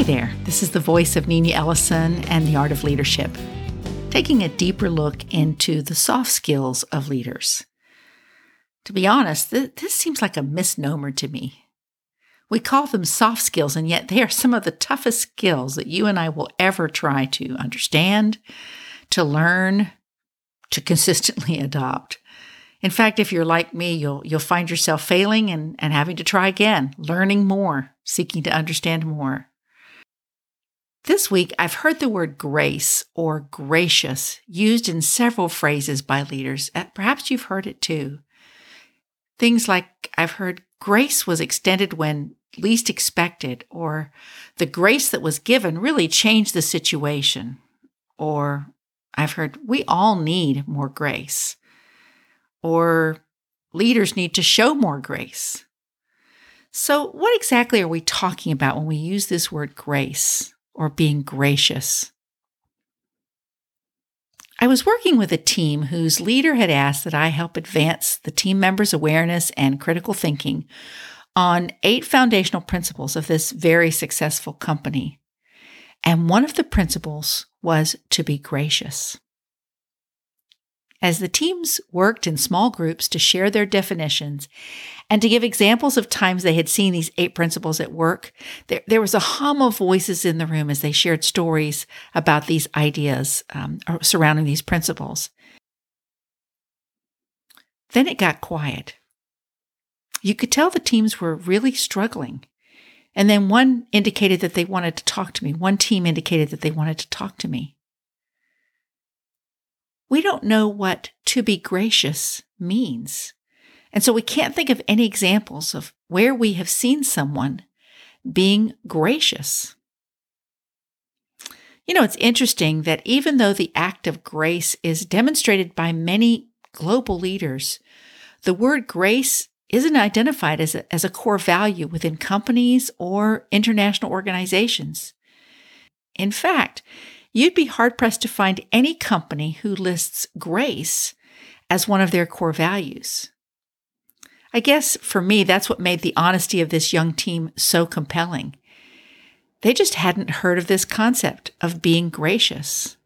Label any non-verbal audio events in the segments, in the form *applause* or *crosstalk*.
Hey there, this is the voice of Nina Ellison and the Art of Leadership, taking a deeper look into the soft skills of leaders. To be honest, th- this seems like a misnomer to me. We call them soft skills, and yet they are some of the toughest skills that you and I will ever try to understand, to learn, to consistently *laughs* adopt. In fact, if you're like me, you'll you'll find yourself failing and, and having to try again, learning more, seeking to understand more. This week, I've heard the word grace or gracious used in several phrases by leaders. Uh, perhaps you've heard it too. Things like I've heard grace was extended when least expected, or the grace that was given really changed the situation. Or I've heard we all need more grace, or leaders need to show more grace. So, what exactly are we talking about when we use this word grace? Or being gracious. I was working with a team whose leader had asked that I help advance the team members' awareness and critical thinking on eight foundational principles of this very successful company. And one of the principles was to be gracious. As the teams worked in small groups to share their definitions and to give examples of times they had seen these eight principles at work, there, there was a hum of voices in the room as they shared stories about these ideas um, surrounding these principles. Then it got quiet. You could tell the teams were really struggling. And then one indicated that they wanted to talk to me. One team indicated that they wanted to talk to me we don't know what to be gracious means. And so we can't think of any examples of where we have seen someone being gracious. You know, it's interesting that even though the act of grace is demonstrated by many global leaders, the word grace isn't identified as a, as a core value within companies or international organizations. In fact, You'd be hard pressed to find any company who lists grace as one of their core values. I guess for me, that's what made the honesty of this young team so compelling. They just hadn't heard of this concept of being gracious.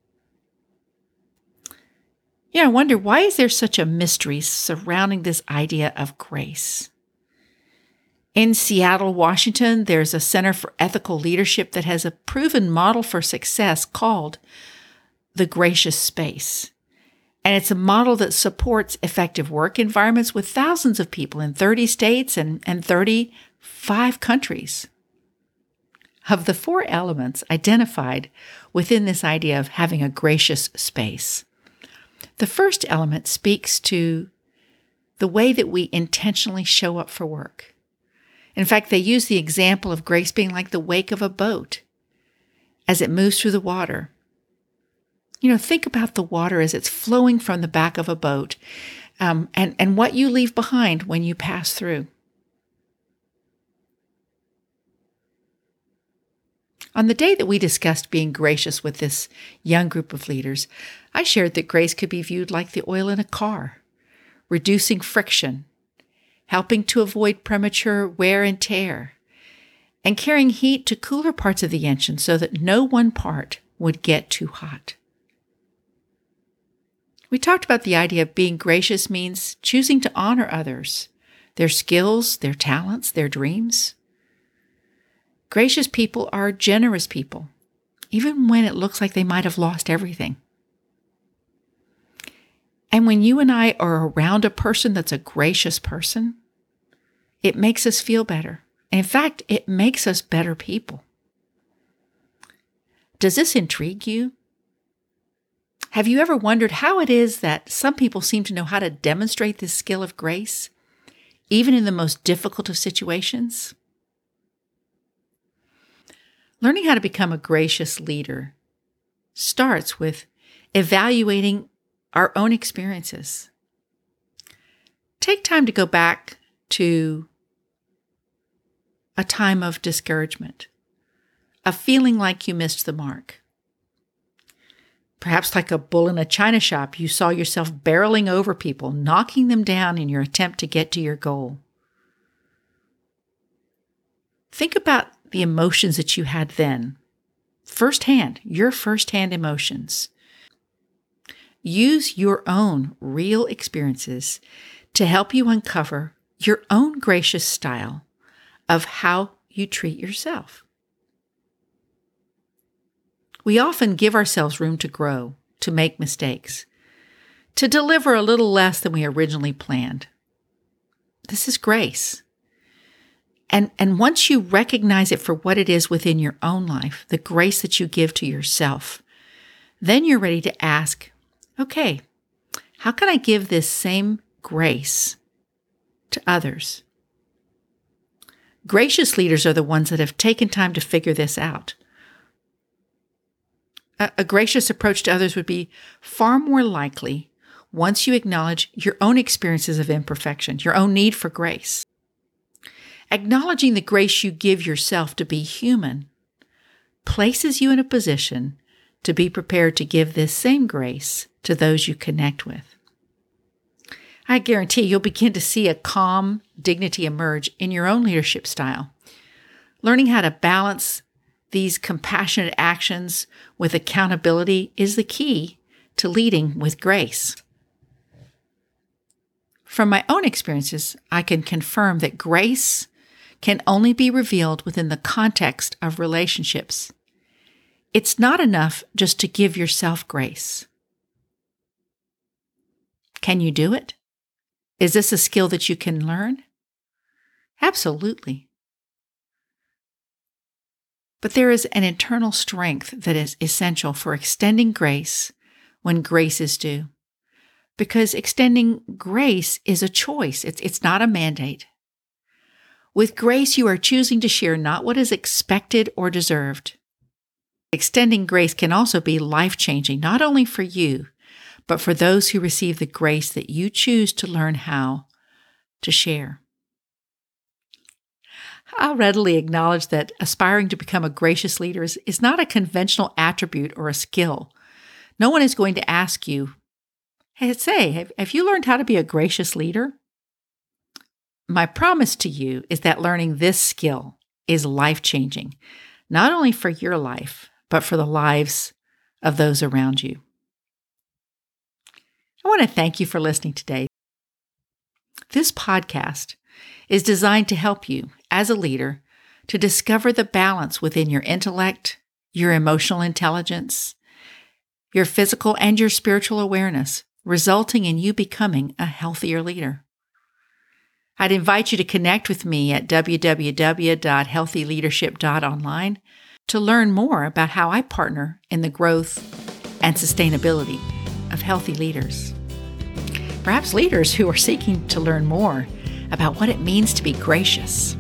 Yeah, I wonder why is there such a mystery surrounding this idea of grace? In Seattle, Washington, there's a Center for Ethical Leadership that has a proven model for success called the Gracious Space. And it's a model that supports effective work environments with thousands of people in 30 states and, and 35 countries. Of the four elements identified within this idea of having a gracious space, the first element speaks to the way that we intentionally show up for work. In fact, they use the example of grace being like the wake of a boat as it moves through the water. You know, think about the water as it's flowing from the back of a boat um, and, and what you leave behind when you pass through. On the day that we discussed being gracious with this young group of leaders, I shared that grace could be viewed like the oil in a car, reducing friction helping to avoid premature wear and tear, and carrying heat to cooler parts of the engine so that no one part would get too hot. We talked about the idea of being gracious means choosing to honor others, their skills, their talents, their dreams. Gracious people are generous people, even when it looks like they might have lost everything. And when you and I are around a person that's a gracious person, it makes us feel better. in fact, it makes us better people. Does this intrigue you? Have you ever wondered how it is that some people seem to know how to demonstrate this skill of grace, even in the most difficult of situations? Learning how to become a gracious leader starts with evaluating our own experiences. Take time to go back to a time of discouragement, a feeling like you missed the mark. Perhaps, like a bull in a china shop, you saw yourself barreling over people, knocking them down in your attempt to get to your goal. Think about the emotions that you had then, firsthand, your firsthand emotions. Use your own real experiences to help you uncover your own gracious style of how you treat yourself. We often give ourselves room to grow, to make mistakes, to deliver a little less than we originally planned. This is grace. And, and once you recognize it for what it is within your own life, the grace that you give to yourself, then you're ready to ask, okay, how can I give this same grace to others? Gracious leaders are the ones that have taken time to figure this out. A, a gracious approach to others would be far more likely once you acknowledge your own experiences of imperfection, your own need for grace. Acknowledging the grace you give yourself to be human places you in a position to be prepared to give this same grace to those you connect with. I guarantee you'll begin to see a calm dignity emerge in your own leadership style. Learning how to balance these compassionate actions with accountability is the key to leading with grace. From my own experiences, I can confirm that grace can only be revealed within the context of relationships. It's not enough just to give yourself grace. Can you do it? Is this a skill that you can learn? Absolutely. But there is an internal strength that is essential for extending grace when grace is due. Because extending grace is a choice, it's, it's not a mandate. With grace, you are choosing to share not what is expected or deserved. Extending grace can also be life changing, not only for you, but for those who receive the grace that you choose to learn how to share. I'll readily acknowledge that aspiring to become a gracious leader is, is not a conventional attribute or a skill. No one is going to ask you, Hey, say, have, have you learned how to be a gracious leader? My promise to you is that learning this skill is life changing, not only for your life, but for the lives of those around you. I want to thank you for listening today. This podcast is designed to help you as a leader to discover the balance within your intellect, your emotional intelligence, your physical and your spiritual awareness, resulting in you becoming a healthier leader. I'd invite you to connect with me at www.healthyleadership.online to learn more about how I partner in the growth and sustainability of healthy leaders. Perhaps leaders who are seeking to learn more about what it means to be gracious